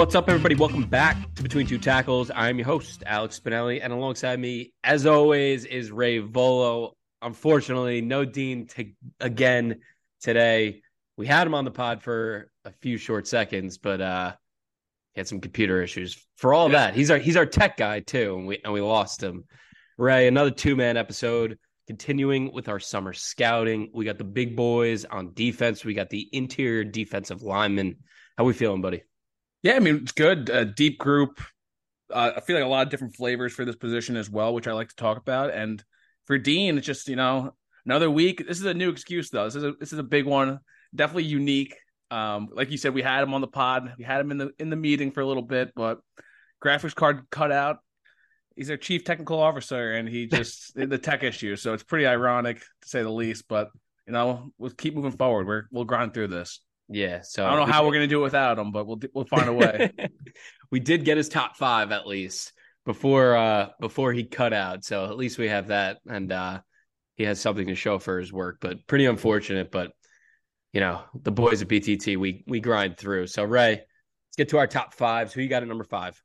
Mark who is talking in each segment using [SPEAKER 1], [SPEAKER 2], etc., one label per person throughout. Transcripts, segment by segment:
[SPEAKER 1] What's up, everybody? Welcome back to Between Two Tackles. I'm your host, Alex Spinelli, and alongside me, as always, is Ray Volo. Unfortunately, no Dean t- again today. We had him on the pod for a few short seconds, but uh, he had some computer issues. For all that, he's our he's our tech guy too, and we and we lost him. Ray, another two man episode. Continuing with our summer scouting, we got the big boys on defense. We got the interior defensive linemen. How we feeling, buddy?
[SPEAKER 2] Yeah, I mean it's good. A deep group. Uh, I feel like a lot of different flavors for this position as well, which I like to talk about. And for Dean, it's just you know another week. This is a new excuse though. This is a this is a big one. Definitely unique. Um, like you said, we had him on the pod. We had him in the in the meeting for a little bit, but graphics card cut out. He's our chief technical officer, and he just the tech issue. So it's pretty ironic to say the least. But you know, we'll keep moving forward. We're we'll grind through this.
[SPEAKER 1] Yeah, so
[SPEAKER 2] I don't know how we're gonna do it without him, but we'll we'll find a way.
[SPEAKER 1] we did get his top five at least before uh before he cut out, so at least we have that, and uh he has something to show for his work. But pretty unfortunate, but you know the boys at BTT we we grind through. So Ray, let's get to our top fives. Who you got at number five?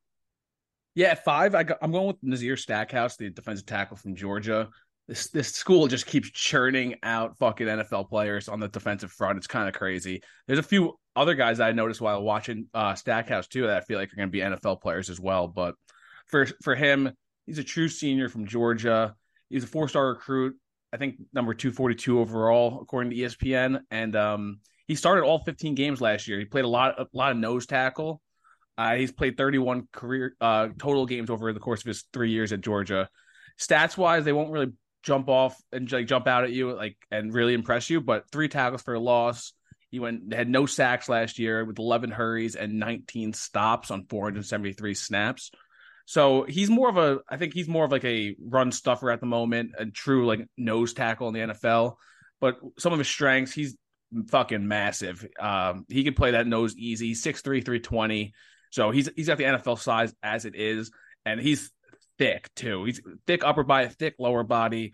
[SPEAKER 2] Yeah, at five, I got, I'm going with Nazir Stackhouse, the defensive tackle from Georgia this this school just keeps churning out fucking NFL players on the defensive front. It's kind of crazy. There's a few other guys I noticed while watching uh, Stackhouse too that I feel like are going to be NFL players as well. But for for him, he's a true senior from Georgia. He's a four star recruit. I think number two forty two overall according to ESPN, and um, he started all 15 games last year. He played a lot a lot of nose tackle. Uh, he's played 31 career uh, total games over the course of his three years at Georgia. Stats wise, they won't really jump off and like jump out at you like and really impress you. But three tackles for a loss. He went had no sacks last year with 11 hurries and 19 stops on 473 snaps. So he's more of a I think he's more of like a run stuffer at the moment, a true like nose tackle in the NFL. But some of his strengths, he's fucking massive. Um, he can play that nose easy, 6'3", 320. So he's he's got the NFL size as it is, and he's thick too. He's thick upper body, thick lower body.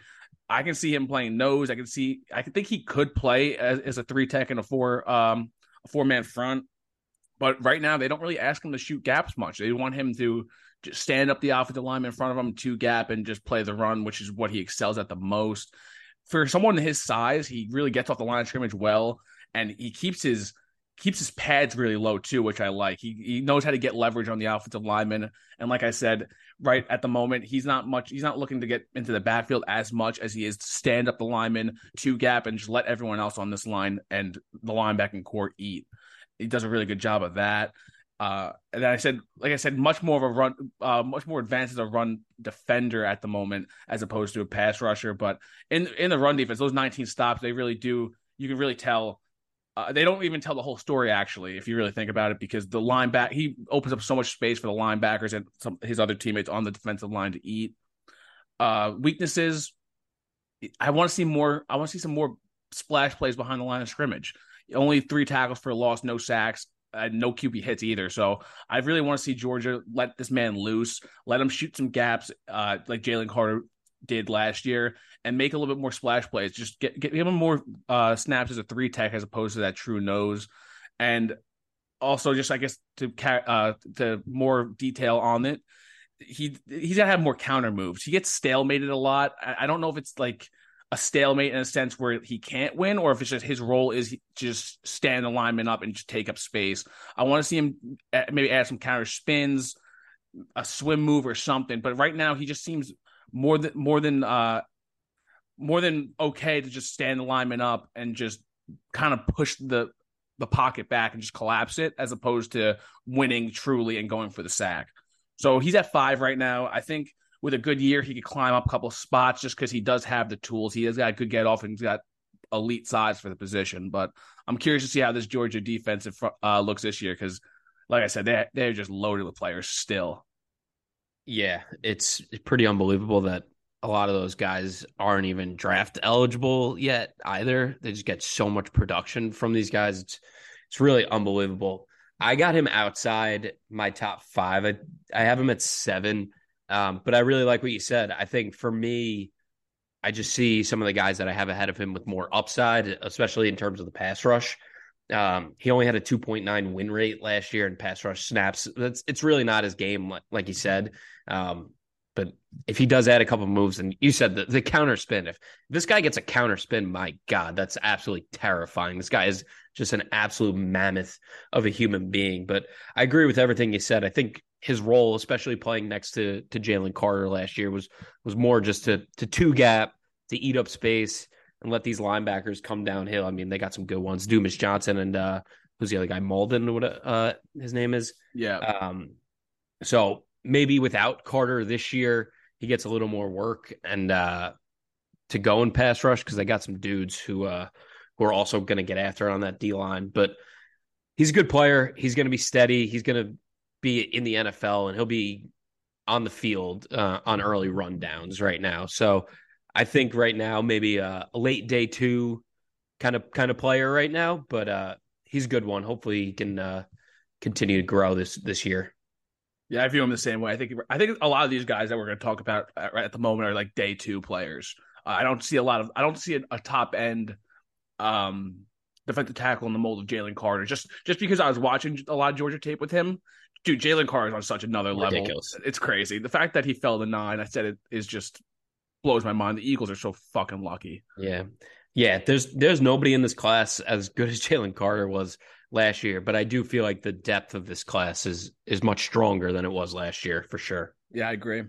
[SPEAKER 2] I can see him playing nose. I can see. I think he could play as, as a three tech and a four um a four man front. But right now they don't really ask him to shoot gaps much. They want him to just stand up the offensive line in front of him, two gap, and just play the run, which is what he excels at the most. For someone his size, he really gets off the line of scrimmage well, and he keeps his keeps his pads really low too, which I like. He he knows how to get leverage on the offensive lineman, and like I said, right at the moment, he's not much. He's not looking to get into the backfield as much as he is to stand up the lineman, two gap, and just let everyone else on this line and the linebacking corps eat. He does a really good job of that. Uh, and then I said, like I said, much more of a run, uh, much more advanced as a run defender at the moment as opposed to a pass rusher. But in in the run defense, those 19 stops, they really do. You can really tell uh, they don't even tell the whole story actually, if you really think about it, because the linebacker he opens up so much space for the linebackers and some his other teammates on the defensive line to eat. Uh, weaknesses. I want to see more. I want to see some more splash plays behind the line of scrimmage. Only three tackles for a loss, no sacks, no QB hits either. So I really want to see Georgia let this man loose, let him shoot some gaps, uh, like Jalen Carter did last year and make a little bit more splash plays. Just get, get give him more uh, snaps as a three tech as opposed to that true nose. And also, just I guess to uh, to more detail on it, he he's gonna have more counter moves. He gets stalemated a lot. I, I don't know if it's like a stalemate in a sense where he can't win, or if it's just his role is just stand the lineman up and just take up space. I want to see him uh, maybe add some counter spins, a swim move or something. But right now, he just seems more than more than uh more than okay to just stand the lineman up and just kind of push the the pocket back and just collapse it as opposed to winning truly and going for the sack. So he's at five right now. I think with a good year, he could climb up a couple spots just because he does have the tools. He has got good get off and he's got elite size for the position. But I'm curious to see how this Georgia defensive uh, looks this year because, like I said, they they're just loaded with players still.
[SPEAKER 1] Yeah, it's pretty unbelievable that a lot of those guys aren't even draft eligible yet either. They just get so much production from these guys. It's it's really unbelievable. I got him outside my top five. I, I have him at seven. Um, but I really like what you said. I think for me, I just see some of the guys that I have ahead of him with more upside, especially in terms of the pass rush. Um, he only had a 2.9 win rate last year in pass rush snaps. That's it's really not his game, like, he said. Um, but if he does add a couple moves, and you said the, the counter spin, if this guy gets a counter spin, my God, that's absolutely terrifying. This guy is just an absolute mammoth of a human being. But I agree with everything you said. I think his role, especially playing next to to Jalen Carter last year, was was more just to to two gap to eat up space and let these linebackers come downhill. I mean, they got some good ones. Dumas Johnson and uh who's the other guy? Malden, what uh his name is.
[SPEAKER 2] Yeah.
[SPEAKER 1] Um so maybe without Carter this year, he gets a little more work and uh to go and pass rush because they got some dudes who uh who are also going to get after it on that D line. But he's a good player. He's going to be steady. He's going to be in the NFL and he'll be on the field uh, on early rundowns right now. So I think right now maybe a, late day two kind of kind of player right now, but uh, he's a good one. Hopefully he can uh, continue to grow this this year.
[SPEAKER 2] Yeah, I view him the same way. I think I think a lot of these guys that we're going to talk about right at the moment are like day two players. Uh, I don't see a lot of I don't see a, a top end um, defensive tackle in the mold of Jalen Carter. Just just because I was watching a lot of Georgia tape with him, dude, Jalen Carter is on such another Ridiculous. level. It's crazy. The fact that he fell to nine, I said it is just blows my mind. The Eagles are so fucking lucky.
[SPEAKER 1] Yeah. Yeah, there's there's nobody in this class as good as Jalen Carter was last year, but I do feel like the depth of this class is is much stronger than it was last year for sure.
[SPEAKER 2] Yeah, I agree.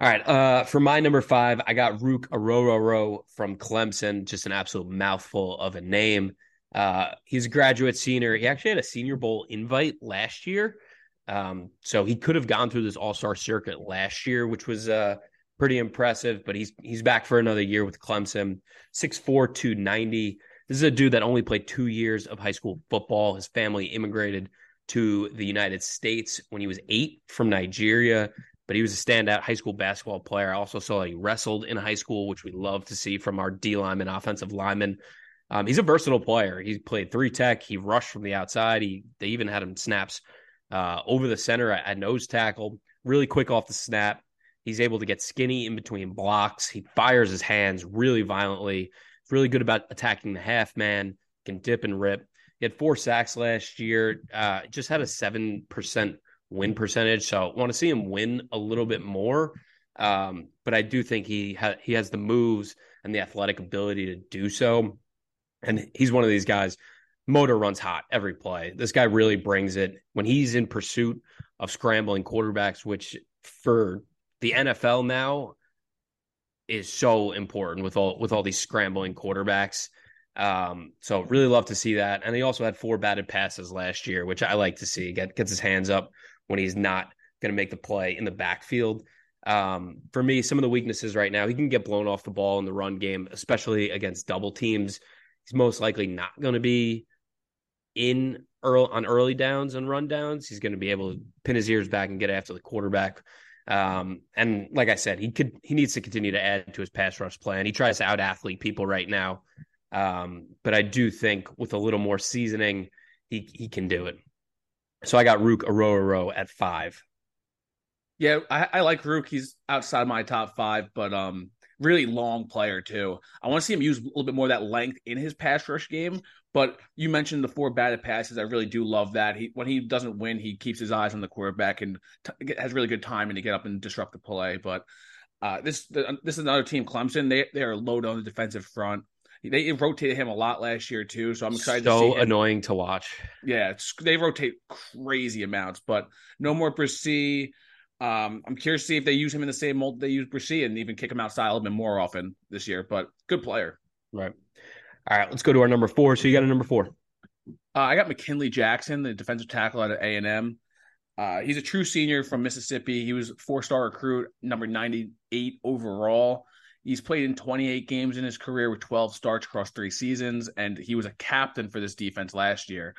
[SPEAKER 1] All right, uh, for my number five, I got Ruke Orhorhoro from Clemson. Just an absolute mouthful of a name. Uh, he's a graduate senior. He actually had a Senior Bowl invite last year, um, so he could have gone through this All Star circuit last year, which was uh, pretty impressive. But he's he's back for another year with Clemson. 6'4", 290. This is a dude that only played two years of high school football. His family immigrated to the United States when he was eight from Nigeria, but he was a standout high school basketball player. I also saw he wrestled in high school, which we love to see from our D lineman, offensive lineman. Um, he's a versatile player. He played three tech. He rushed from the outside. He they even had him snaps uh, over the center at, at nose tackle. Really quick off the snap. He's able to get skinny in between blocks. He fires his hands really violently. He's really good about attacking the half man. Can dip and rip. He had four sacks last year. Uh, just had a seven percent win percentage. So want to see him win a little bit more. Um, but I do think he ha- he has the moves and the athletic ability to do so. And he's one of these guys. Motor runs hot every play. This guy really brings it when he's in pursuit of scrambling quarterbacks, which for the NFL now is so important with all with all these scrambling quarterbacks. Um, so really love to see that. And he also had four batted passes last year, which I like to see. Get gets his hands up when he's not going to make the play in the backfield. Um, for me, some of the weaknesses right now, he can get blown off the ball in the run game, especially against double teams. He's most likely not going to be in early on early downs and run downs. He's going to be able to pin his ears back and get after the quarterback um, and like I said, he could he needs to continue to add to his pass rush plan. He tries to out athlete people right now. Um, but I do think with a little more seasoning, he he can do it. So I got Ruke Orhorhoro at five.
[SPEAKER 2] Yeah, I, I like Ruke. He's outside my top five, but um, really long player too. I want to see him use a little bit more of that length in his pass rush game. But you mentioned the four batted passes. I really do love that. He when he doesn't win, he keeps his eyes on the quarterback and t- has really good timing to get up and disrupt the play. But uh, this the, this is another team, Clemson. They they are low on the defensive front. They rotated him a lot last year too, so I'm excited.
[SPEAKER 1] So annoying to watch.
[SPEAKER 2] Yeah, they rotate crazy amounts, but no more Bresee. Um, I'm curious to see if they use him in the same mold they use Bresee and even kick him outside a little bit more often this year. But good player.
[SPEAKER 1] Right. All right, let's go to our number four. So you got a number four.
[SPEAKER 2] Uh, I got McKinley Jackson, the defensive tackle out of A and M. Uh, he's a true senior from Mississippi. He was four star recruit, number 98 overall. He's played in 28 games in his career with 12 starts across three seasons, and he was a captain for this defense last year.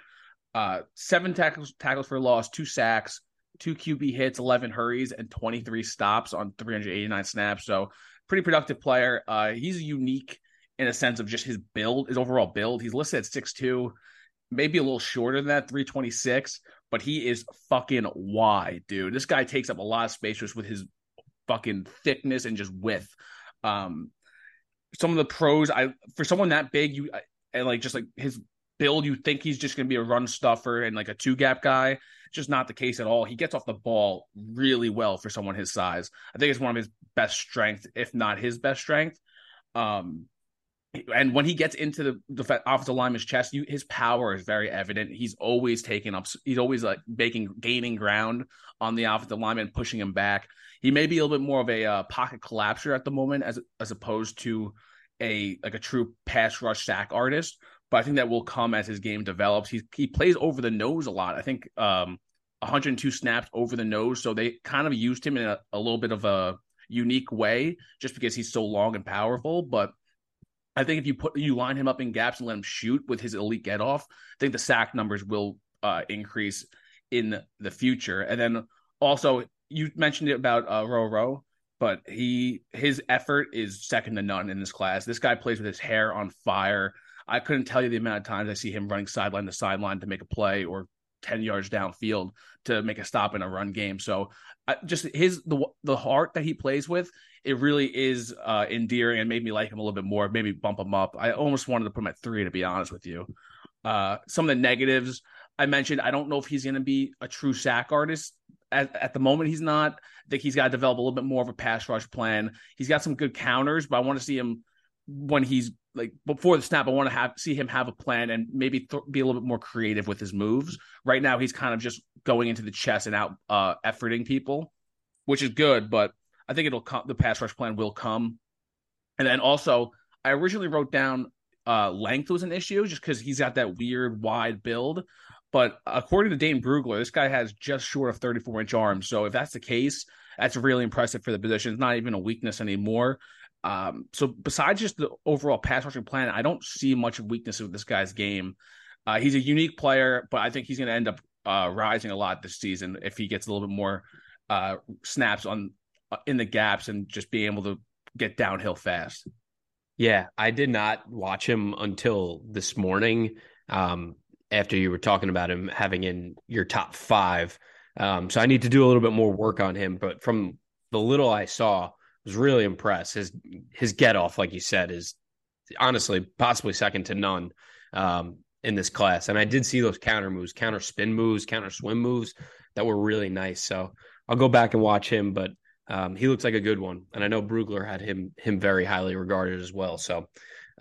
[SPEAKER 2] Uh, seven tackles, tackles for loss, two sacks, two QB hits, 11 hurries, and 23 stops on 389 snaps. So, pretty productive player. Uh, he's unique in a sense of just his build, his overall build. He's listed at 6'2, maybe a little shorter than that, 326, but he is fucking wide, dude. This guy takes up a lot of space just with his fucking thickness and just width. Um, some of the pros, I for someone that big, you and like just like his build, you think he's just to be a run stuffer and like a two gap guy. Just not the case at all. He gets off the ball really well for someone his size. I think it's one of his best strengths, if not his best strength. Um, and when he gets into the, the offensive lineman's chest, you, his power is very evident. He's always taking up, he's always like making, gaining ground on the offensive lineman, pushing him back. He may be a little bit more of a uh, pocket collapser at the moment, as as opposed to a like a true pass rush sack artist. But I think that will come as his game develops. He he plays over the nose a lot. I think um, 102 snaps over the nose, so they kind of used him in a, a little bit of a unique way, just because he's so long and powerful. But I think if you put you line him up in gaps and let him shoot with his elite get off, I think the sack numbers will uh, increase in the future. And then also you mentioned it about uh, Rowe but he his effort is second to none in this class. This guy plays with his hair on fire. I couldn't tell you the amount of times I see him running sideline to sideline to make a play or 10 yards downfield to make a stop in a run game. So uh, just his the the heart that he plays with, it really is uh, endearing and made me like him a little bit more, maybe bump him up. I almost wanted to put him at three, to be honest with you. Uh, some of the negatives I mentioned, I don't know if he's going to be a true sack artist. At, at the moment, he's not. I think he's got to develop a little bit more of a pass rush plan. He's got some good counters, but I want to see him when he's like before the snap. I want to have see him have a plan and maybe th- be a little bit more creative with his moves. Right now, he's kind of just going into the chest and out uh, efforting people, which is good, but I think it'll come. The pass rush plan will come, and then also I originally wrote down uh, length was an issue just because he's got that weird wide build. But according to Dane Brugler, this guy has just short of 34 inch arms. So if that's the case, that's really impressive for the position. It's not even a weakness anymore. Um, so besides just the overall pass rushing plan, I don't see much of weakness with this guy's game. Uh, he's a unique player, but I think he's going to end up uh, rising a lot this season if he gets a little bit more uh, snaps on uh, in the gaps and just being able to get downhill fast.
[SPEAKER 1] Yeah, I did not watch him until this morning. Um, after you were talking about him having in your top five, um, so I need to do a little bit more work on him. But from the little I saw, was really impressed. His his get off, like you said, is honestly possibly second to none um, in this class. And I did see those counter moves, counter spin moves, counter swim moves that were really nice. So I'll go back and watch him, but um, he looks like a good one, and I know Brugler had him him very highly regarded as well. So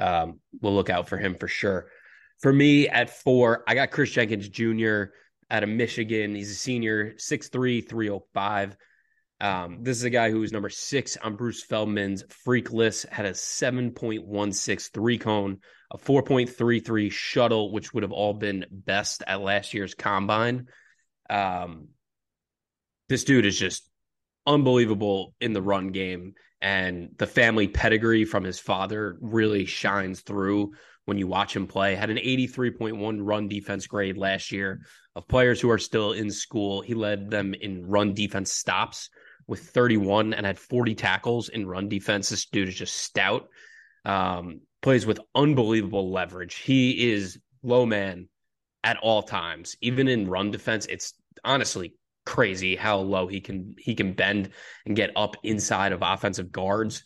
[SPEAKER 1] um, we'll look out for him for sure. For me at four, I got Kris Jenkins Jr. out of Michigan. He's a senior, 6'3", 305. Um, this is a guy who was number six on Bruce Feldman's freak list, had a 7.16 three cone, a 4.33 shuttle, which would have all been best at last year's combine. Um, this dude is just unbelievable in the run game and the family pedigree from his father really shines through when you watch him play. Had an 83.1 run defense grade last year of players who are still in school. He led them in run defense stops with 31 and had 40 tackles in run defense. This dude is just stout. Um, plays with unbelievable leverage. He is low man at all times, even in run defense. It's honestly crazy how low he can he can bend and get up inside of offensive guards.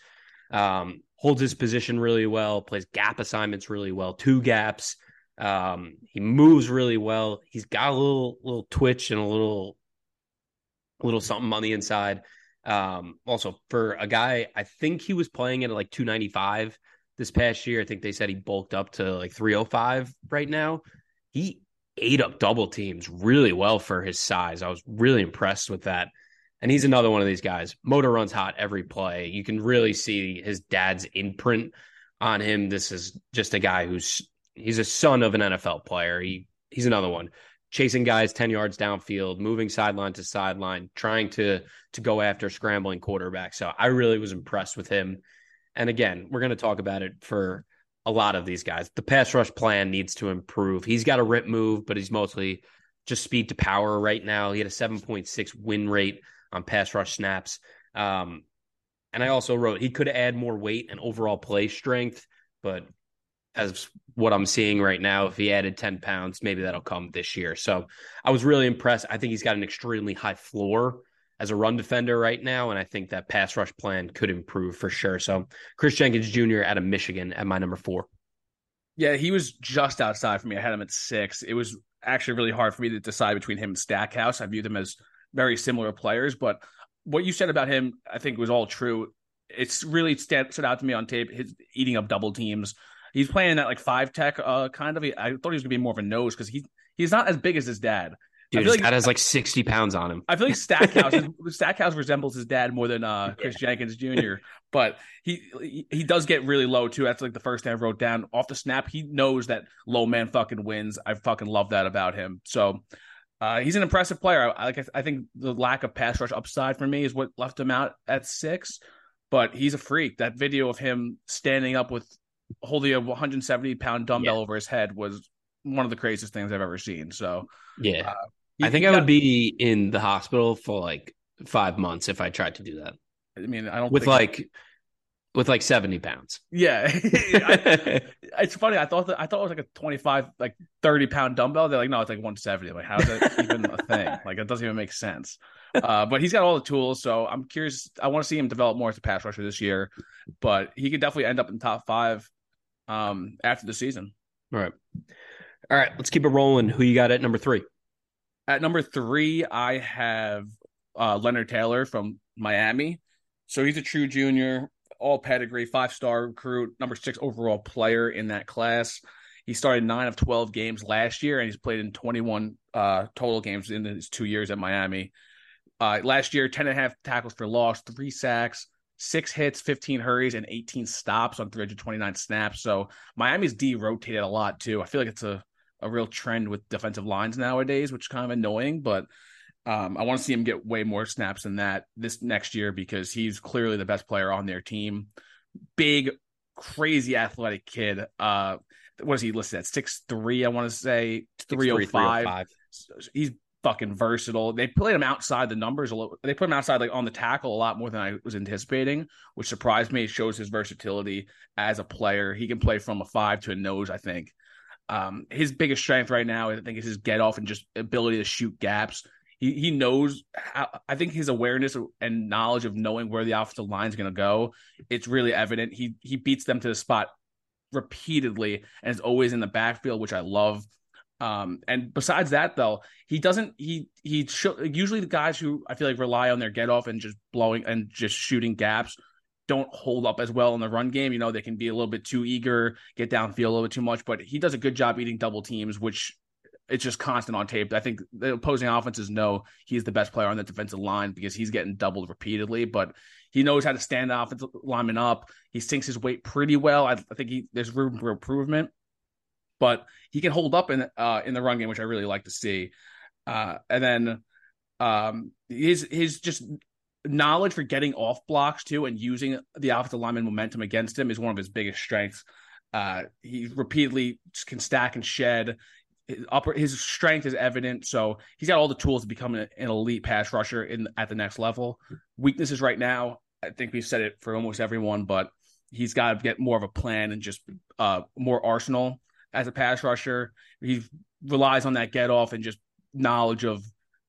[SPEAKER 1] Um, holds his position really well, plays gap assignments really well, two gaps. Um, he moves really well. He's got a little little twitch and a little little something on the inside. Um, also for a guy, I think he was playing at like 295 this past year. I think they said he bulked up to like 305 right now. He ate up double teams really well for his size. I was really impressed with that. And he's another one of these guys. Motor runs hot every play. You can really see his dad's imprint on him. This is just a guy who's he's a son of an NFL player. He he's another one. Chasing guys 10 yards downfield, moving sideline to sideline, trying to to go after scrambling quarterbacks. So I really was impressed with him. And again, we're going to talk about it for a lot of these guys. The pass rush plan needs to improve. He's got a rip move, but he's mostly just speed to power right now. He had a 7.6 win rate on pass rush snaps. Um, and I also wrote he could add more weight and overall play strength, but as what I'm seeing right now, if he added 10 pounds, maybe that'll come this year. So I was really impressed. I think he's got an extremely high floor as a run defender right now, and I think that pass rush plan could improve for sure. So Kris Jenkins Jr. out of Michigan at my number four.
[SPEAKER 2] Yeah, he was just outside for me. I had him at six. It was actually really hard for me to decide between him and Stackhouse. I viewed them as very similar players, but what you said about him, I think was all true. It's really stand, stood out to me on tape. His eating up double teams. He's playing that like five tech, uh, kind of. I thought he was gonna be more of a nose because he he's not as big as his dad.
[SPEAKER 1] Dude, his like, dad has like sixty pounds on him.
[SPEAKER 2] I feel like Stackhouse Stackhouse resembles his dad more than uh, Kris yeah. Jenkins Jr. But he he does get really low too. That's like the first thing I wrote down. Off the snap, he knows that low man fucking wins. I fucking love that about him. So uh, he's an impressive player. I, like I think the lack of pass rush upside for me is what left him out at six. But he's a freak. That video of him standing up with holding a 170 pound dumbbell yeah. over his head was one of the craziest things I've ever seen. So
[SPEAKER 1] yeah, uh, I think I would be in the hospital for like five months if I tried to do that.
[SPEAKER 2] I mean, I don't
[SPEAKER 1] with like with like 70 pounds.
[SPEAKER 2] Yeah. I, it's funny. I thought that I thought it was like a 25, like 30 pound dumbbell. They're like, no, it's like 170. I'm like, how's that even a thing? Like, it doesn't even make sense. Uh, but he's got all the tools. So I'm curious. I want to see him develop more as a pass rusher this year, but he could definitely end up in top five um, after the season.
[SPEAKER 1] All right. All right. Let's keep it rolling. Who you got at number three?
[SPEAKER 2] At number three, I have uh, Leonard Taylor from Miami. So he's a true junior all pedigree, five star recruit, number six overall player in that class. He started nine of 12 games last year, and he's played in 21 uh, total games in his two years at Miami. Uh, last year, 10 and a half tackles for loss, three sacks, six hits, 15 hurries, and 18 stops on 329 snaps. So Miami's D rotated a lot too. I feel like it's a, a real trend with defensive lines nowadays, which is kind of annoying, but um, I want to see him get way more snaps than that this next year because he's clearly the best player on their team. Big, crazy athletic kid. Uh, what is he listed at? Six three, I want to say three oh five. He's fucking versatile. They played him outside the numbers a little. They put him outside like on the tackle a lot more than I was anticipating, which surprised me. It shows his versatility as a player. He can play from a five to a nose. I think. Um, his biggest strength right now, I think, is his get off and just ability to shoot gaps he he knows how, I think his awareness and knowledge of knowing where the offensive line is going to go, it's really evident. He he beats them to the spot repeatedly and is always in the backfield, which I love. Um, and besides that, though, he doesn't. He he sh- usually the guys who I feel like rely on their get off and just blowing and just shooting gaps don't hold up as well in the run game. You know, they can be a little bit too eager, get downfield a little bit too much, but he does a good job eating double teams, which it's just constant on tape. I think the opposing offenses know he's the best player on the defensive line because he's getting doubled repeatedly, but he knows how to stand the offensive lineman up. He sinks his weight pretty well. I, I think he, there's room for improvement, but he can hold up in uh, in the run game, which I really like to see. Uh, and then um, his his just knowledge for getting off blocks too and using the offensive lineman momentum against him is one of his biggest strengths. Uh, he repeatedly can stack and shed his upper his strength is evident. So he's got all the tools to become an, elite pass rusher in at the next level. Weaknesses right now, I think we've said it for almost everyone, but he's got to get more of a plan and just uh, more arsenal as a pass rusher. He relies on that get off and just knowledge of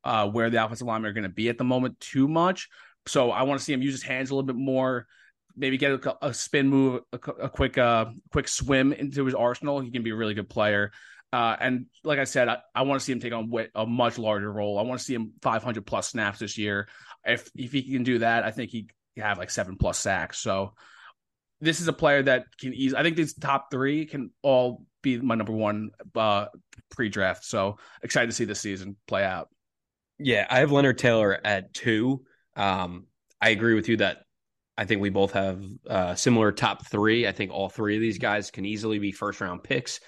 [SPEAKER 2] uh, where the offensive linemen are going to be at the moment too much. So I want to see him use his hands a little bit more. Maybe get a, a spin move, a, a quick, uh, quick swim into his arsenal. He can be a really good player. Uh, and like I said, I, I want to see him take on a much larger role. I want to see him 500 plus snaps this year. If if he can do that, I think he have like seven plus sacks. So this is a player that can ease. I think these top three can all be my number one uh, pre-draft. So excited to see this season play out.
[SPEAKER 1] Yeah, I have Leonard Taylor at two. Um, I agree with you that I think we both have uh, similar top three. I think all three of these guys can easily be first round picks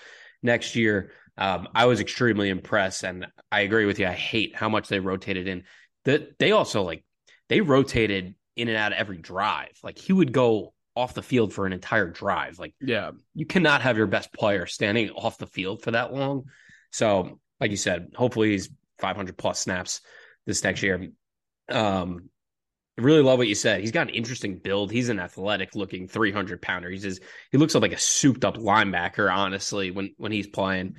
[SPEAKER 1] next year. Um, I was extremely impressed, and I agree with you. I hate how much they rotated in. That they also like they rotated in and out of every drive. Like he would go off the field for an entire drive. Like
[SPEAKER 2] yeah,
[SPEAKER 1] you cannot have your best player standing off the field for that long. So, like you said, hopefully he's 500 plus snaps this next year. Um, I really love what you said. He's got an interesting build. He's an athletic looking 300 pounder. He's just, he looks like a souped up linebacker, honestly, when, when he's playing.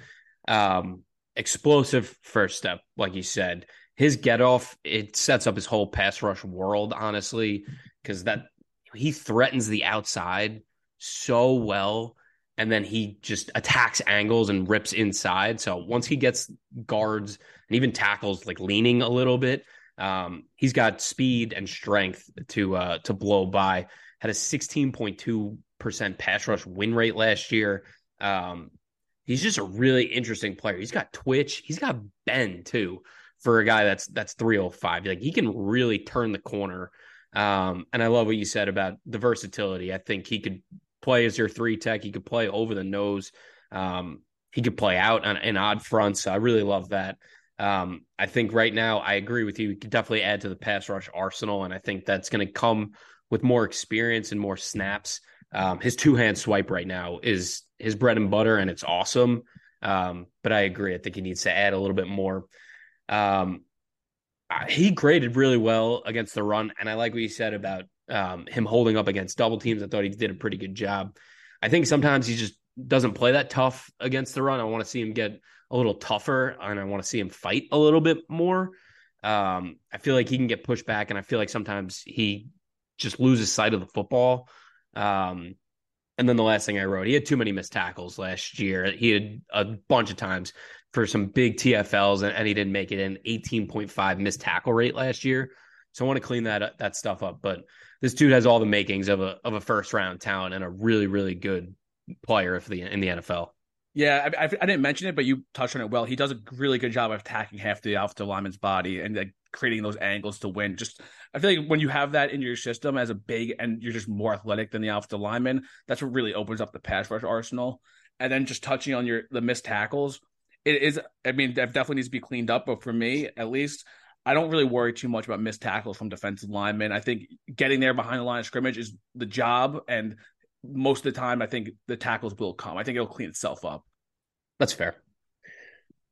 [SPEAKER 1] Um, explosive first step, like you said. His get off, it sets up his whole pass rush world, honestly, because that he threatens the outside so well and then he just attacks angles and rips inside. So once he gets guards and even tackles like leaning a little bit, um, he's got speed and strength to uh, to blow by. Had a 16.2 percent pass rush win rate last year. Um, he's just a really interesting player. He's got twitch. He's got bend too for a guy that's that's 305. Like he can really turn the corner. Um, and I love what you said about the versatility. I think he could play as your three tech. He could play over the nose. Um, he could play out on an odd front. So I really love that. Um, I think right now I agree with you. We could definitely add to the pass rush arsenal, and I think that's going to come with more experience and more snaps. Um, his two hand swipe right now is his bread and butter, and it's awesome. Um, but I agree. I think he needs to add a little bit more. Um, he graded really well against the run, and I like what you said about um, him holding up against double teams. I thought he did a pretty good job. I think sometimes he just doesn't play that tough against the run. I want to see him get a little tougher, and I want to see him fight a little bit more. Um, I feel like he can get pushed back, and I feel like sometimes he just loses sight of the football. Um, and then the last thing I wrote, he had too many missed tackles last year. He had a bunch of times for some big TFLs, and, and he didn't make it in 18.5 missed tackle rate last year. So I want to clean that that stuff up. But this dude has all the makings of a of a first round talent and a really really good player for the in the NFL.
[SPEAKER 2] Yeah, I, I, I, didn't mention it, but you touched on it well. He does a really good job of attacking half the offensive lineman's body and like creating those angles to win. Just I feel like when you have that in your system as a big and you're just more athletic than the offensive lineman, that's what really opens up the pass rush arsenal. And then just touching on your the missed tackles, it is. I mean, that definitely needs to be cleaned up. But for me, at least, I don't really worry too much about missed tackles from defensive linemen. I think getting there behind the line of scrimmage is the job, and most of the time, I think the tackles will come. I think it'll clean itself up.
[SPEAKER 1] That's fair.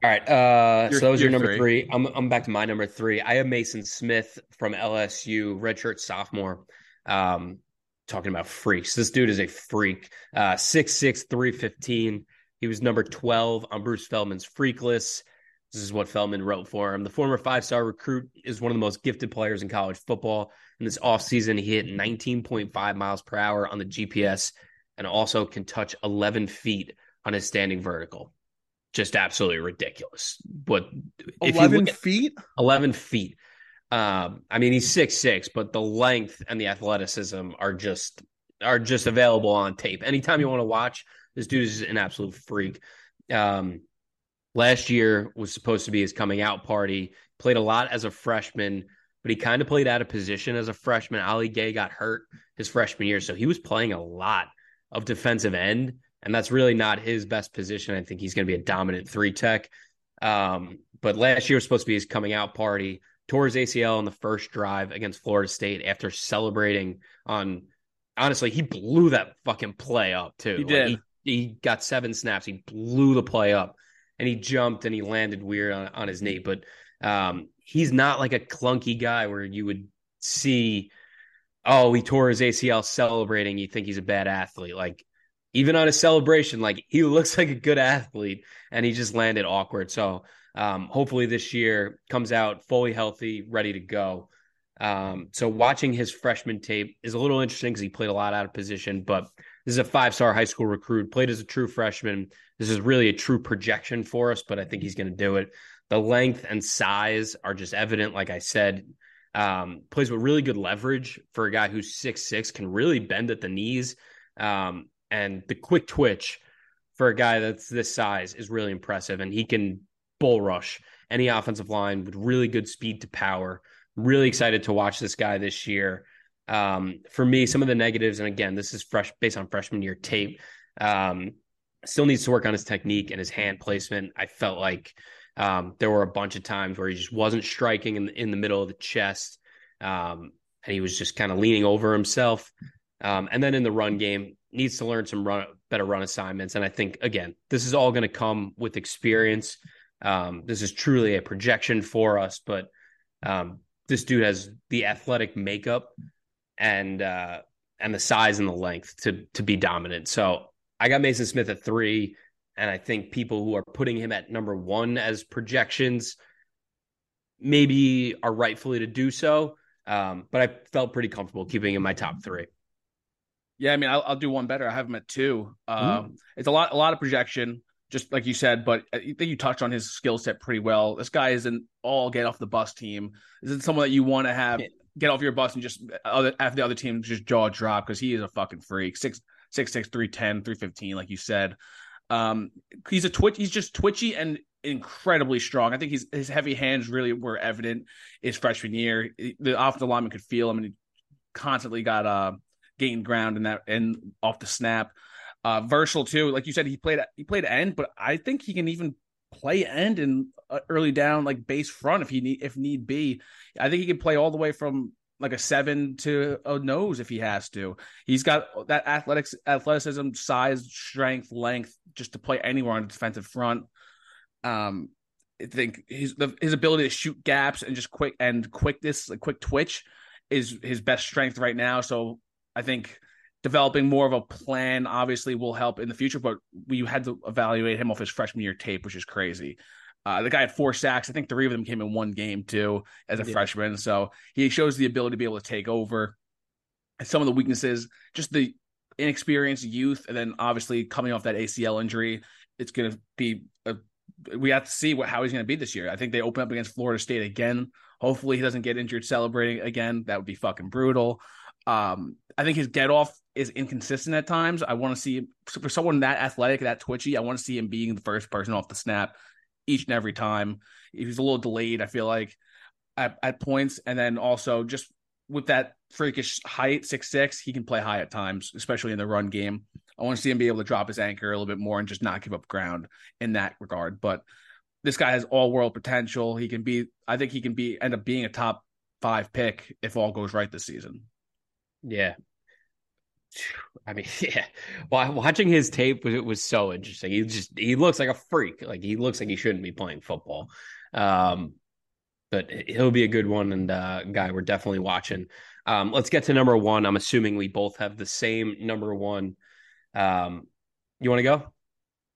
[SPEAKER 1] All right. Uh, so that was your number three. three. I'm I'm back to my number three. I have Mason Smith from LSU, redshirt sophomore. Um, talking about freaks. This dude is a freak. Uh, 6'6", 315. He was number 12 on Bruce Feldman's freak list. This is what Feldman wrote for him. The former five star recruit is one of the most gifted players in college football. In this offseason, he hit 19.5 miles per hour on the GPS and also can touch 11 feet on his standing vertical. Just absolutely ridiculous. But
[SPEAKER 2] 11 feet?
[SPEAKER 1] 11 feet. Um, I mean, he's six six, but the length and the athleticism are just are just available on tape. Anytime you want to watch, this dude is an absolute freak. Um, last year was supposed to be his coming out party. Played a lot as a freshman, but he kind of played out of position as a freshman. Ali Gaye got hurt his freshman year, so he was playing a lot of defensive end, and that's really not his best position. I think he's going to be a dominant three tech. Um, but last year was supposed to be his coming out party. Tore his ACL on the first drive against Florida State after celebrating on. Honestly, he blew that fucking play up too.
[SPEAKER 2] He did.
[SPEAKER 1] Like he, he got seven snaps. He blew the play up and he jumped and he landed weird on, on his knee. But um, he's not like a clunky guy where you would see, oh, he tore his ACL celebrating. You think he's a bad athlete. Like even on his celebration, like he looks like a good athlete, and he just landed awkward. So um, hopefully this year comes out fully healthy, ready to go. Um, so watching his freshman tape is a little interesting because he played a lot out of position, but this is a five star high school recruit, played as a true freshman. This is really a true projection for us, but I think he's going to do it. The length and size are just evident. Like I said, um, plays with really good leverage for a guy who's six six, can really bend at the knees. Um, and the quick twitch for a guy that's this size is really impressive. And he can bull rush any offensive line with really good speed to power. Really excited to watch this guy this year. Um, for me, some of the negatives, and again, this is fresh based on freshman year tape. Um, still needs to work on his technique and his hand placement. I felt like um, there were a bunch of times where he just wasn't striking in, in the middle of the chest, um, and he was just kind of leaning over himself. Um, and then in the run game, needs to learn some run, better run assignments. And I think again, this is all going to come with experience. Um, this is truly a projection for us, but this dude has the athletic makeup and uh, and the size and the length to to be dominant. So I got Mason Smith at three, and I think people who are putting him at number one as projections maybe are rightfully to do so. Um, but I felt pretty comfortable keeping him in my top three.
[SPEAKER 2] Yeah, I mean, I'll, I'll do one better. I have him at two. Uh, mm. It's a lot, a lot of projection, just like you said. But I think you touched on his skill set pretty well. This guy is an all get off the bus team. This is someone that you want to have get off your bus and just other after the other team just jaw drop because he is a fucking freak. Six six six three ten three fifteen, like you said. Um, he's a twitch. He's just twitchy and incredibly strong. I think he's his heavy hands really were evident his freshman year. The off the lineman could feel him, and he constantly got uh gained ground in that and off the snap. Uh, versatile too, like you said, he played he played end, but I think he can even play end and uh, early down like base front if he need if need be. I think he can play all the way from like a seven to a nose if he has to. He's got that athletics, athleticism, size, strength, length, just to play anywhere on the defensive front. Um, I think his the, his ability to shoot gaps and just quick and quickness, like quick twitch, is his best strength right now. So I think developing more of a plan obviously will help in the future. But we had to evaluate him off his freshman year tape, which is crazy. Uh, the guy had four sacks. I think three of them came in one game too as a yeah. freshman. So he shows the ability to be able to take over. And some of the weaknesses, just the inexperienced youth, and then obviously coming off that ACL injury, it's going to be a we have to see what how he's going to be this year. I think they open up against Florida State again. Hopefully, he doesn't get injured celebrating again. That would be fucking brutal. Um, I think his get off is inconsistent at times. I want to see for someone that athletic, that twitchy. I want to see him being the first person off the snap each and every time. He's a little delayed. I feel like at, at points, and then also just with that freakish height, six six, he can play high at times, especially in the run game. I want to see him be able to drop his anchor a little bit more and just not give up ground in that regard. But this guy has all world potential. He can be, I think he can be end up being a top five pick if all goes right this season.
[SPEAKER 1] Yeah. I mean, yeah. Well, watching his tape was it was so interesting. He just he looks like a freak. Like he looks like he shouldn't be playing football. Um, but he'll be a good one and uh, guy we're definitely watching. Um, let's get to number one. I'm assuming we both have the same number one. Um, you want to go?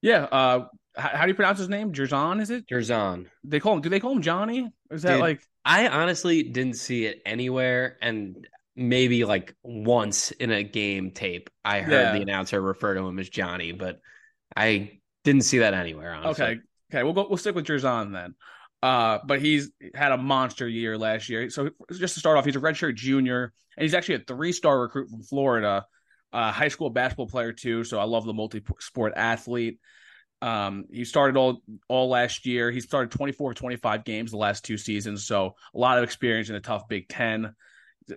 [SPEAKER 2] Yeah. Uh, how, how, do you pronounce his name? Jer'Zhan, is it?
[SPEAKER 1] Jer'Zhan.
[SPEAKER 2] They call him. Do they call him Johnny? Or is that Dude, like?
[SPEAKER 1] I honestly didn't see it anywhere, and maybe like once in a game tape, I heard yeah. the announcer refer to him as Johnny, but I didn't see that anywhere. Honestly.
[SPEAKER 2] Okay. Okay. We'll go. We'll stick with Jer'Zhan then. Uh, but he's had a monster year last year. So just to start off, he's a redshirt junior, and he's actually a three-star recruit from Florida uh, high school basketball player too. So I love the multi-sport athlete. Um, he started all all last year. He started 24 25 games the last two seasons. So a lot of experience in a tough Big Ten.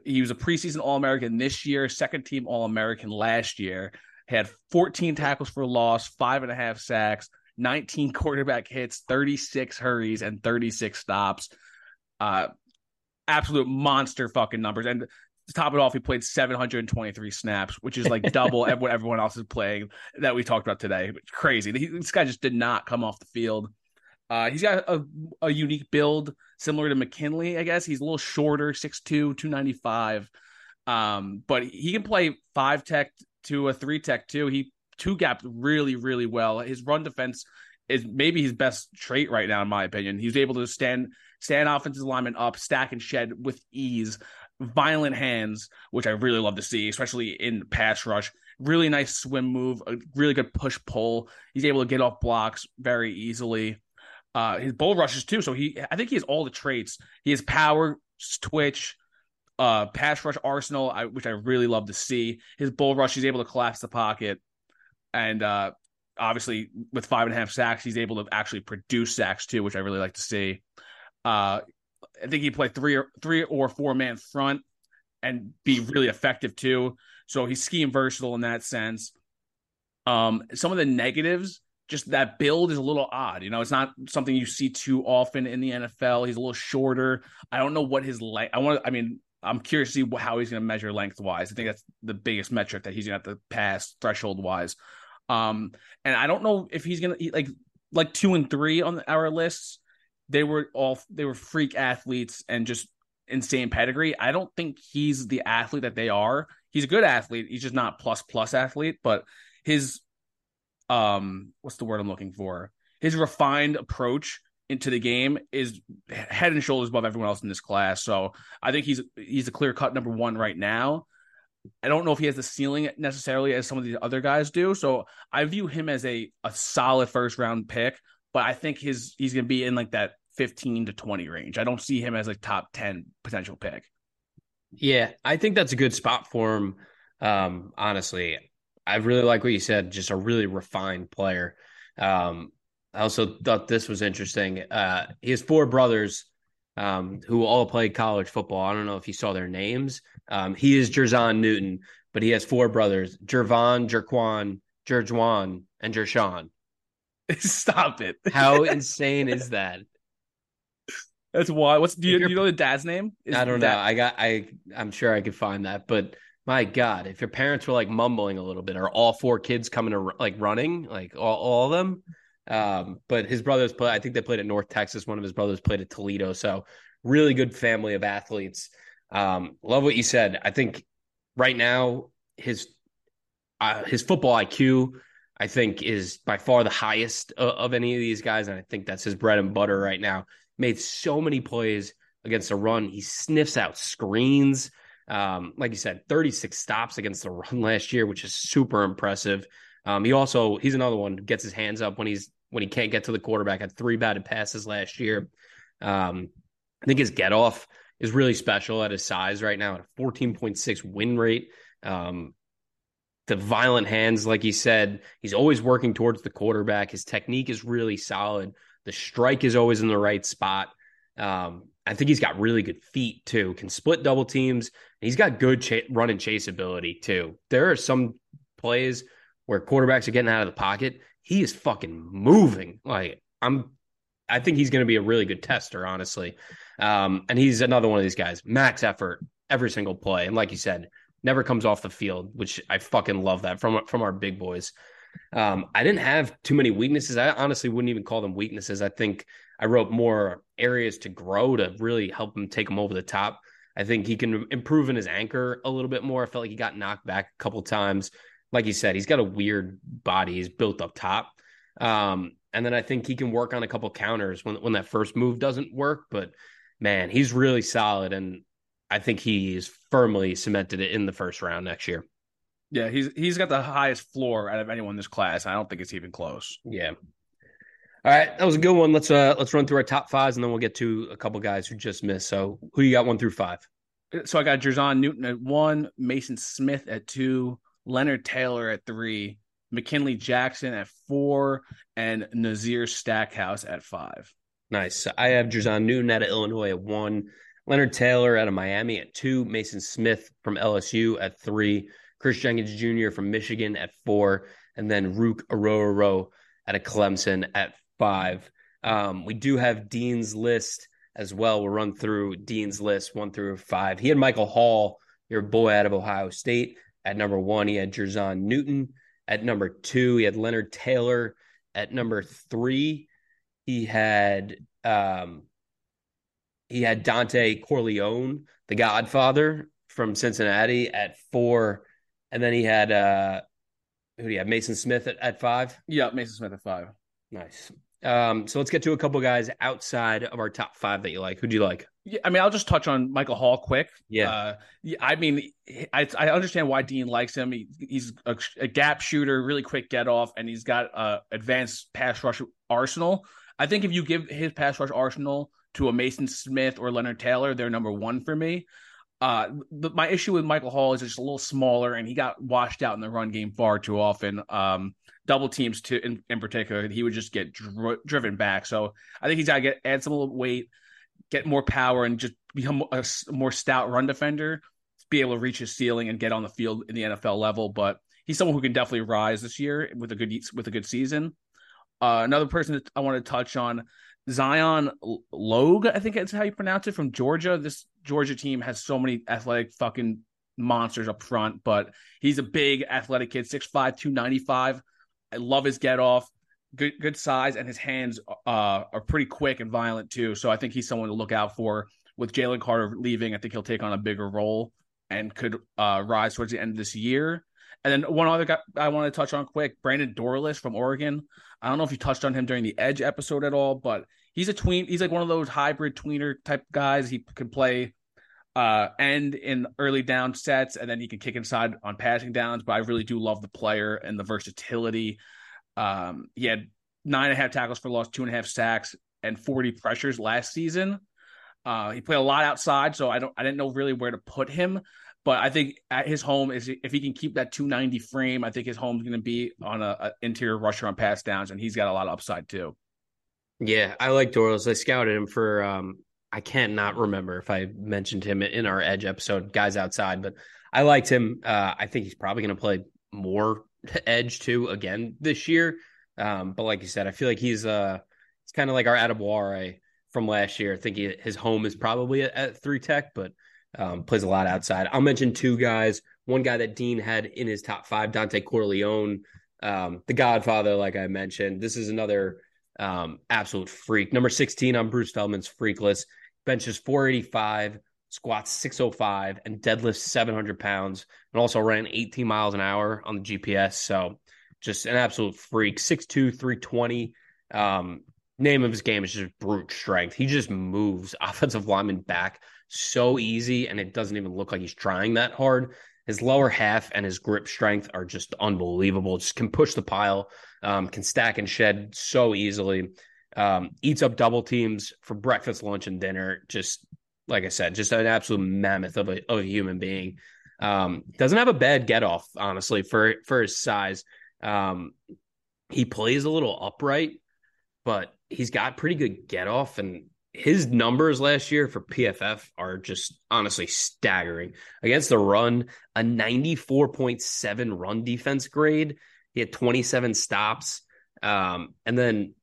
[SPEAKER 2] He was a preseason All American this year, second team All American last year. Had 14 tackles for loss, five and a half sacks, 19 quarterback hits, 36 hurries, and 36 stops. Uh, absolute monster fucking numbers. And to top it off, he played 723 snaps, which is like double what everyone else is playing that we talked about today. It's crazy. He, this guy just did not come off the field. Uh, he's got a, a unique build similar to McKinley, I guess. He's a little shorter, 6'2, 295. Um, but he can play five tech to a three tech too. He two gapped really, really well. His run defense is maybe his best trait right now, in my opinion. He's able to stand stand offensive lineman up, stack and shed with ease violent hands, which I really love to see, especially in pass rush. Really nice swim move, a really good push pull. He's able to get off blocks very easily. Uh, his bull rushes too, so he I think he has all the traits. He has power, twitch, uh, pass rush arsenal, I, which I really love to see. His bull rush, he's able to collapse the pocket, and uh, obviously with five and a half sacks, he's able to actually produce sacks too, which I really like to see. Uh, I think he played three or three or four man front and be really effective too. So he's scheme versatile in that sense. Um, some of the negatives, just that build is a little odd. You know, it's not something you see too often in the NFL. He's a little shorter. I don't know what his length. I want. I mean, I'm curious to see how he's going to measure lengthwise. I think that's the biggest metric that he's going to have to pass threshold wise. Um, and I don't know if he's going to like like two and three on our lists they were all they were freak athletes and just insane pedigree. I don't think he's the athlete that they are. He's a good athlete. He's just not plus plus athlete, but his um what's the word I'm looking for? His refined approach into the game is head and shoulders above everyone else in this class. So I think he's he's a clear cut number one right now. I don't know if he has the ceiling necessarily as some of these other guys do. So I view him as a a solid first round pick, but I think his he's going to be in like that 15 to 20 range. I don't see him as a top 10 potential pick.
[SPEAKER 1] Yeah, I think that's a good spot for him. Um, honestly, I really like what you said. Just a really refined player. Um, I also thought this was interesting. Uh, he has four brothers um, who all played college football. I don't know if you saw their names. Um, he is Jer'Zhan Newton, but he has four brothers: Jervon, Jerquan, Jerjuan, and Jershawn.
[SPEAKER 2] Stop it!
[SPEAKER 1] How insane is that?
[SPEAKER 2] That's why. What's do you, do you know the dad's name?
[SPEAKER 1] Is I don't know. I got. I. I'm sure I could find that, but my God, if your parents were like mumbling a little bit, are all four kids coming to like running, like all, all of them? Um, but his brothers play. I think they played at North Texas. One of his brothers played at Toledo. So really good family of athletes. Um, love what you said. I think right now his uh, his football IQ, I think, is by far the highest of, of any of these guys, and I think that's his bread and butter right now. Made so many plays against the run. He sniffs out screens. Um, like you said, 36 stops against the run last year, which is super impressive. Um, he also he's another one gets his hands up when he's when he can't get to the quarterback. Had three batted passes last year. Um, I think his get off is really special at his size right now at a 14.6 win rate. Um, the violent hands, like he said, he's always working towards the quarterback. His technique is really solid. The strike is always in the right spot. Um, I think he's got really good feet too. Can split double teams. He's got good ch- run and chase ability too. There are some plays where quarterbacks are getting out of the pocket he is fucking moving. Like I'm, I think he's going to be a really good tester, honestly. Um, and he's another one of these guys, max effort every single play, and like you said, never comes off the field, which I fucking love that from from our big boys. Um, I didn't have too many weaknesses. I honestly wouldn't even call them weaknesses. I think I wrote more areas to grow to really help him take him over the top. I think he can improve in his anchor a little bit more. I felt like he got knocked back a couple times like you said, he's got a weird body. He's built up top. Um, and then I think he can work on a couple counters when when that first move doesn't work. But man, he's really solid, and I think he's firmly cemented it in the first round next year.
[SPEAKER 2] Yeah, he's he's got the highest floor out of anyone in this class. I don't think it's even close.
[SPEAKER 1] Yeah. All right, that was a good one. Let's uh let's run through our top fives, and then we'll get to a couple guys who just missed. So, who you got one through five?
[SPEAKER 2] So I got Jer'Zhan Newton at one, Maason Smith at two, Leonard Taylor at three, McKinley Jackson at four, and Nazir Stackhouse at five.
[SPEAKER 1] Nice. I have Jer'Zhan Newton out of Illinois at one, Leonard Taylor out of Miami at two, Maason Smith from LSU at three, Kris Jenkins Jr. from Michigan at four, and then Ruke Orhorhoro at a Clemson at five. Um, we do have Dean's list as well. We'll run through Dean's list one through five. He had Michael Hall, your boy out of Ohio State, at number one, he had Jer'Zhan Newton. At number two, he had Leonard Taylor. At number three, he had um, he had Dontay Corleone, the Godfather from Cincinnati, at four, and then he had uh, who do you have? Maason Smith at, at five.
[SPEAKER 2] Yeah, Maason Smith at five.
[SPEAKER 1] Nice. Um, so let's get to a couple guys outside of our top five that you like. Who'd you like?
[SPEAKER 2] Yeah, I mean, I'll just touch on Michael Hall quick.
[SPEAKER 1] Yeah,
[SPEAKER 2] uh, I mean, I, I understand why Dean likes him. He, he's a, a, gap shooter, really quick get off, and he's got a advanced pass rush arsenal. I think if you give his pass rush arsenal to a Maason Smith or Leonard Taylor, they're number one for me. Uh, the, my issue with Michael Hall is just a little smaller, and he got washed out in the run game far too often. Um, double teams to in, in particular, he would just get dri- driven back. So I think he's got to get add some little weight, get more power, and just become a, a more stout run defender be able to reach his ceiling and get on the field in the NFL level. But he's someone who can definitely rise this year with a good with a good season. Uh, another person that I want to touch on, Zion Logue, I think that's how you pronounce it, from Georgia. This Georgia team has so many athletic fucking monsters up front, but he's a big athletic kid, 6'5, 295. I love his get off, good good size, and his hands uh, are pretty quick and violent too. So I think he's someone to look out for. With Jalen Carter leaving, I think he'll take on a bigger role and could uh, rise towards the end of this year. And then one other guy I want to touch on quick, Brandon Dorlus from Oregon. I don't know if you touched on him during the Edge episode at all, but he's a tween. He's like one of those hybrid tweener type guys. He can play uh, end in early down sets, and then he can kick inside on passing downs. But I really do love the player and the versatility. Um, he had nine and a half tackles for loss, two and a half sacks, and 40 pressures last season. Uh, he played a lot outside, so I don't I didn't know really where to put him. But I think at his home is if he can keep that 290 frame, I think his home's going to be on a, a, interior rusher on pass downs, and he's got a lot of upside too.
[SPEAKER 1] Yeah, I like Dorlus. I scouted him for um, I can't not remember if I mentioned him in our Edge episode, guys outside, but I liked him. Uh, I think he's probably going to play more Edge too again this year. Um, but like you said, I feel like he's uh, it's kind of like our Adebawore from last year. I think he, his home is probably at, at three tech, but um, plays a lot outside. I'll mention two guys. One guy that Dean had in his top five, Dontay Corleone, um, the Godfather, like I mentioned. This is another um, absolute freak. Number 16 on Bruce Feldman's freak list. Benches 485, squats 605, and deadlifts 700 pounds, and also ran 18 miles an hour on the GPS. So just an absolute freak. 6'2, 320. Um, name of his game is just brute strength. He just moves offensive lineman back so easy, and it doesn't even look like he's trying that hard. His lower half and his grip strength are just unbelievable. Just can push the pile, um, can stack and shed so easily. Um, eats up double teams for breakfast, lunch, and dinner. Just like I said, just an absolute mammoth of a, of a human being. Um, doesn't have a bad get off, honestly, for for his size. Um, he plays a little upright, but he's got pretty good get off, and his numbers last year for PFF are just honestly staggering. Against the run, a 94.7 run defense grade. He had 27 stops. Um, and then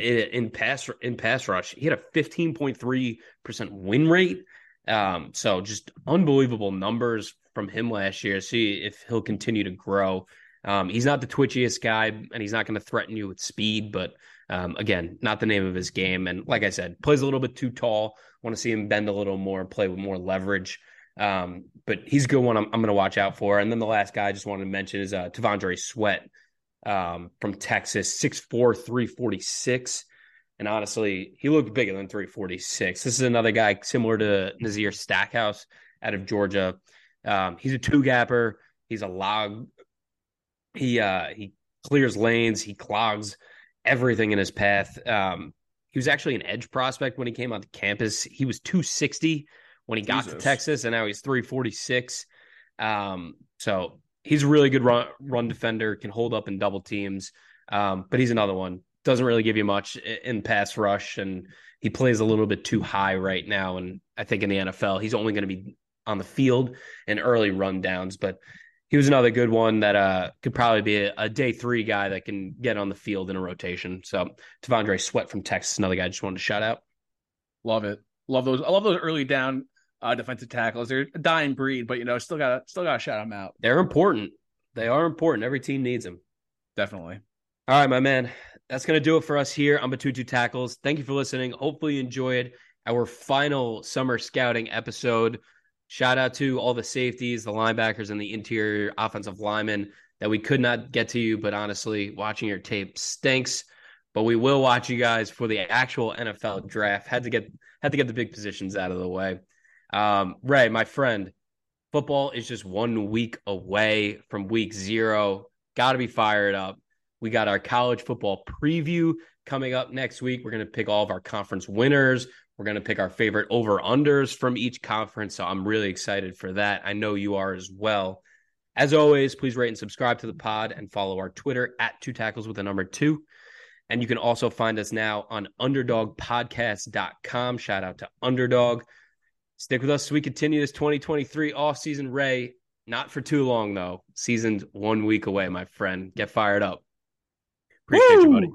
[SPEAKER 1] in, pass in pass rush, he had a 15.3% win rate. Um, so just unbelievable numbers from him last year. See if he'll continue to grow. Um, he's not the twitchiest guy, and he's not going to threaten you with speed, but um, again, not the name of his game. And like I said, plays a little bit too tall. Want to see him bend a little more, play with more leverage. Um, but he's a good one I'm, I'm going to watch out for. And then the last guy I just wanted to mention is uh, T'Vondre Sweat um, from Texas, 6'4, 346. And honestly, he looked bigger than 346. This is another guy similar to Nazir Stackhouse out of Georgia. Um, he's a two gapper. He's a log. He uh, he clears lanes. He clogs everything in his path. Um, he was actually an edge prospect when he came onto campus. He was 260 when he got Jesus. to Texas, and now he's 346. Um, so he's a really good run, run defender, can hold up in double teams. Um, but he's another one. Doesn't really give you much in pass rush, and he plays a little bit too high right now. And I think in the NFL, he's only going to be on the field in early rundowns. But he was another good one that uh, could probably be a, a, day three guy that can get on the field in a rotation. So T'Vondre Sweat from Texas, another guy I just wanted to shout out.
[SPEAKER 2] Love it. Love those. I love those early down uh, defensive tackles. They're a dying breed, but you know, still got still got to shout them out.
[SPEAKER 1] They're important. They are important. Every team needs them.
[SPEAKER 2] Definitely.
[SPEAKER 1] All right, my man. That's gonna do it for us here on Batutu Tackles. Thank you for listening. Hopefully, you enjoyed our final summer scouting episode. Shout out to all the safeties, the linebackers, and the interior offensive linemen that we could not get to you. But honestly, watching your tape stinks. But we will watch you guys for the actual NFL draft. Had to get had to get the big positions out of the way. Um, Ray, my friend, football is just one week away from week zero. Got to be fired up. We got our college football preview coming up next week. We're going to pick all of our conference winners. We're going to pick our favorite over unders from each conference. So I'm really excited for that. I know you are as well. As always, please rate and subscribe to the pod and follow our Twitter at two tackles with a number two. And you can also find us now on underdogpodcast.com. Shout out to Underdog. Stick with us as we continue this 2023 off season. Ray, not for too long though. Season's one week away, my friend. Get fired up. Appreciate Woo! you, buddy.